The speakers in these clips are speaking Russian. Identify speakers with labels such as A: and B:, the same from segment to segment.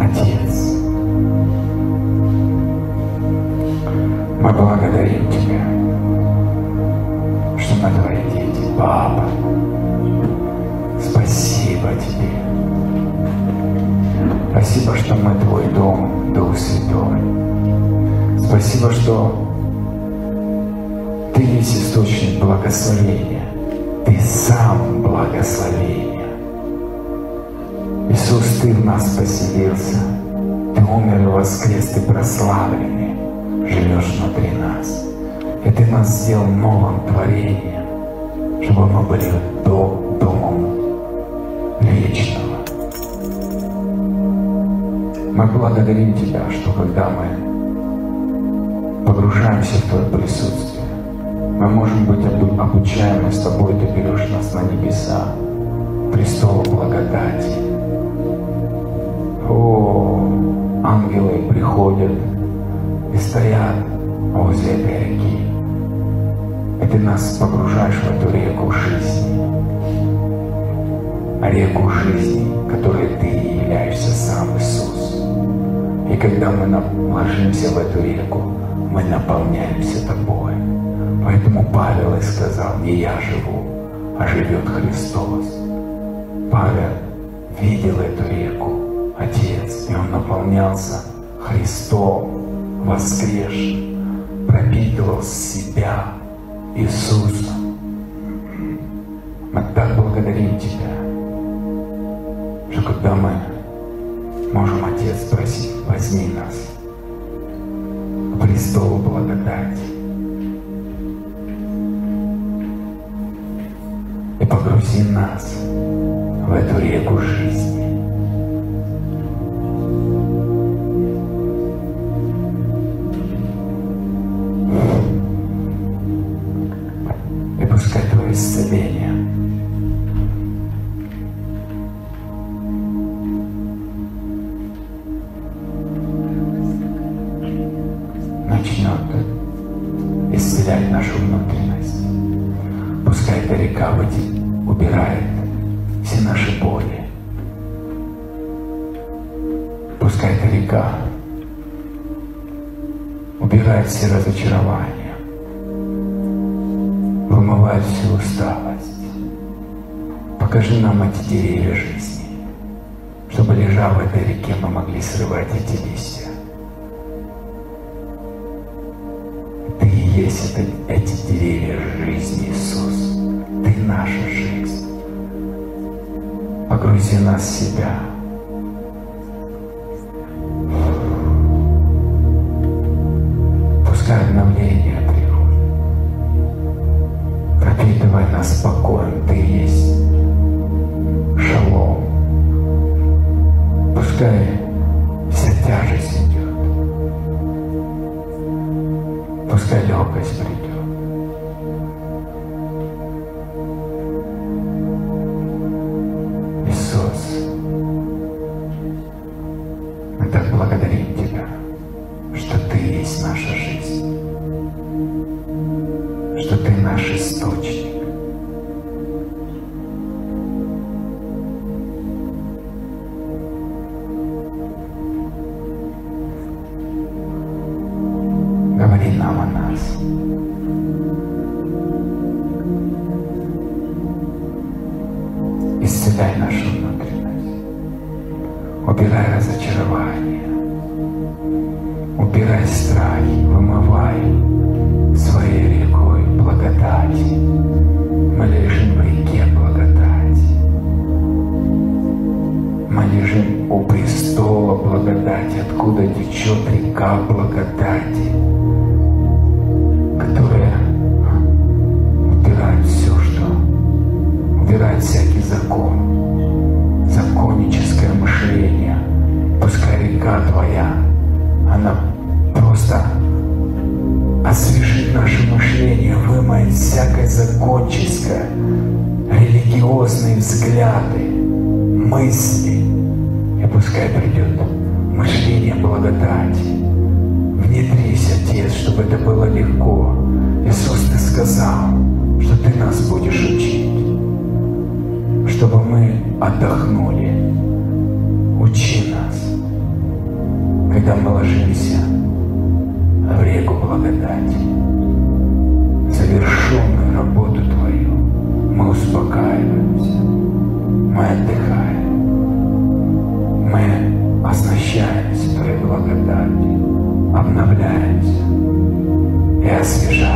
A: Отец. Мы благодарим Тебя, что мы Твои дети, Папа. Спасибо Тебе. Спасибо, что мы Твой дом, Дух Святой. Спасибо, что Ты есть источник благословения. Ты сам благословение. Иисус, Ты в нас поселился. Ты умер и воскрес, Ты прославленный, живешь внутри нас. И Ты нас сделал новым творением, чтобы мы были дом, домом вечного. Мы благодарим Тебя, что когда мы погружаемся в Твое присутствие, мы можем быть обучаемы с Тобой, Ты берешь нас на небеса, престолу благодати. Ангелы приходят и стоят возле этой реки. И Ты нас погружаешь в эту реку жизни. Реку жизни, которой Ты являешься сам Иисус. И когда мы ложимся в эту реку, мы наполняемся Тобой. Поэтому Павел и сказал, не я живу, а живет Христос. Павел видел эту реку, и он наполнялся Христом, воскресшим, пропитывал себя Иисусом. Мы так благодарим Тебя, что когда мы можем, Отец, просить, возьми нас к престолу благодати. погрузи нас в эту реку жизни. Нашу внутренность. Пускай эта река убирает все наши боли. Пускай эта река убирает все разочарования, вымывает всю усталость. Покажи нам эти деревья жизни, чтобы, лежа в этой реке, мы могли срывать эти листья. Есть это, эти деревья жизни, Иисус. Ты наша жизнь. Погрузи нас в себя. Пускай обновление приходит. Пропитывай нас спокоем. Ты есть шалом. Пускай Пускай легкость придет. Иисус, мы так благодарим Тебя, что Ты есть наша жизнь, что Ты наш источник. благодать, откуда течет река благодати. благодать. Внедрись, Отец, чтобы это было легко. Иисус, Ты сказал, что Ты нас будешь учить, чтобы мы отдохнули. Учи нас, когда мы ложимся в реку благодати. Завершенную работу Твою мы успокаиваемся, мы отдыхаем, мы оснащаемся Твоей благодатью, обновляемся и освежаемся.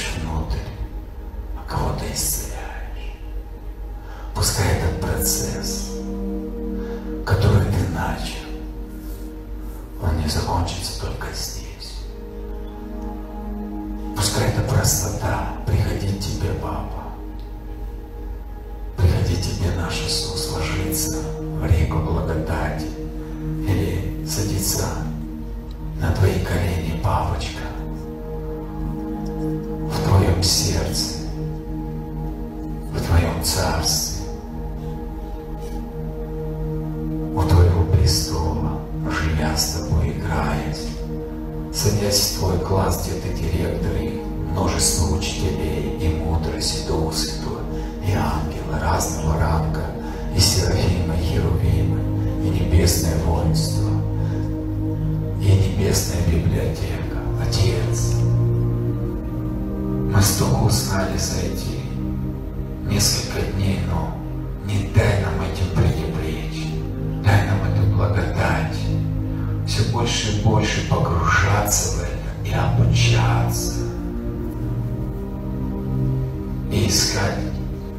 A: Вкладываешь внутрь, а кого-то исцеляешь. Пускай этот процесс, который ты начал, он не закончится только здесь. Пускай эта простота приходит тебе, папа. Приходи тебе наш Иисус ложиться в реку благодати с тобой, играясь, садясь в твой класс, где ты директор и множество учителей, и мудрость, и Дух Святой, и ангелы разного ранга, и Серафима, и Херувимы, и небесное воинство, и небесная библиотека. Отец, мы столько устали за эти несколько дней, но не дай больше и больше погружаться в это и обучаться. И искать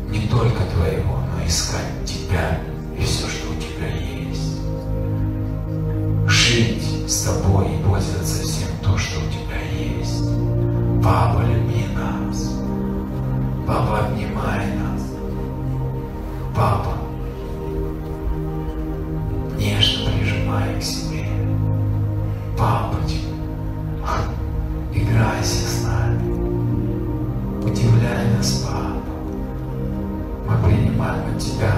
A: не только Твоего, но искать Тебя и все, что у Тебя есть. Жить с Тобой и пользоваться всем то, что у Тебя есть. Папа, люби нас. Папа, обнимай нас. Папа, 진짜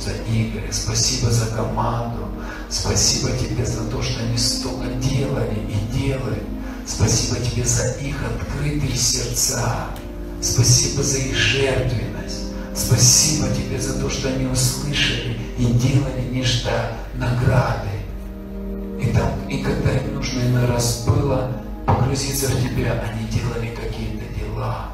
A: за Игоря, спасибо за команду. Спасибо Тебе за то, что они столько делали и делают. Спасибо Тебе за их открытые сердца. Спасибо за их жертвенность. Спасибо Тебе за то, что они услышали и делали нечто награды. И, там, и когда им нужно иной раз было погрузиться в Тебя, они делали какие-то дела.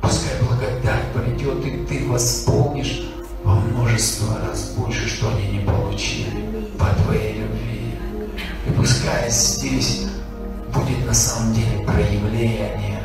A: Пускай благодать придет, и Ты восполнишь во множество раз больше, что они не получили по Твоей любви. И пускай здесь будет на самом деле проявление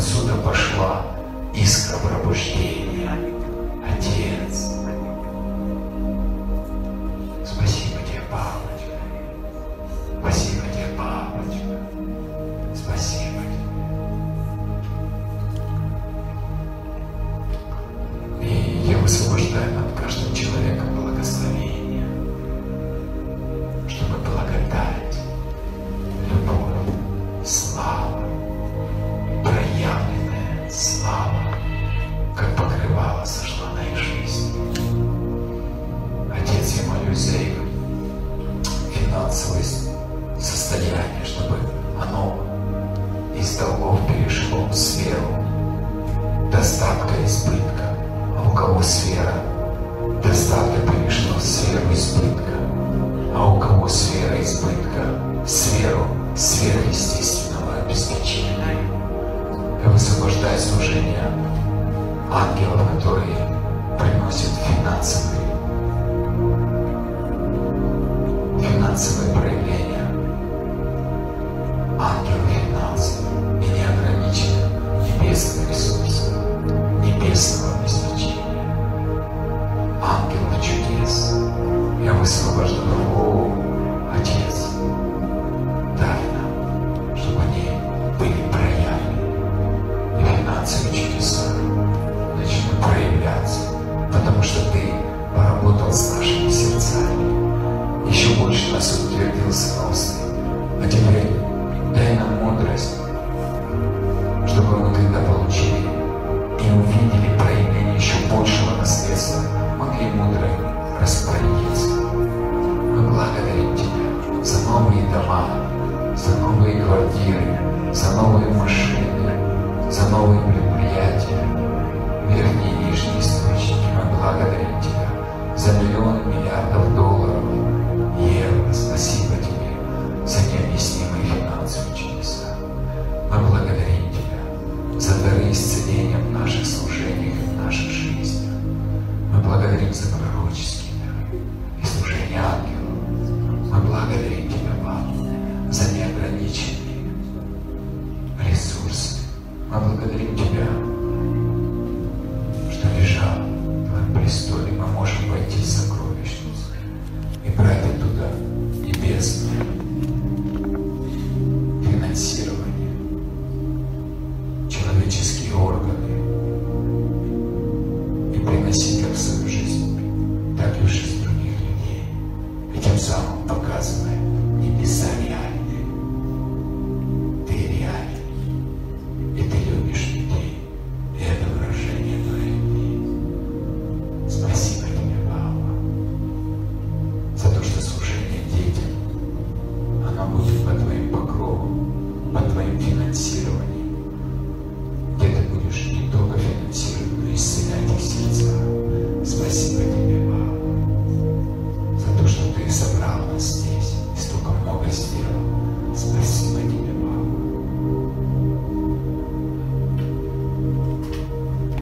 A: отсюда пошла искра пробуждения.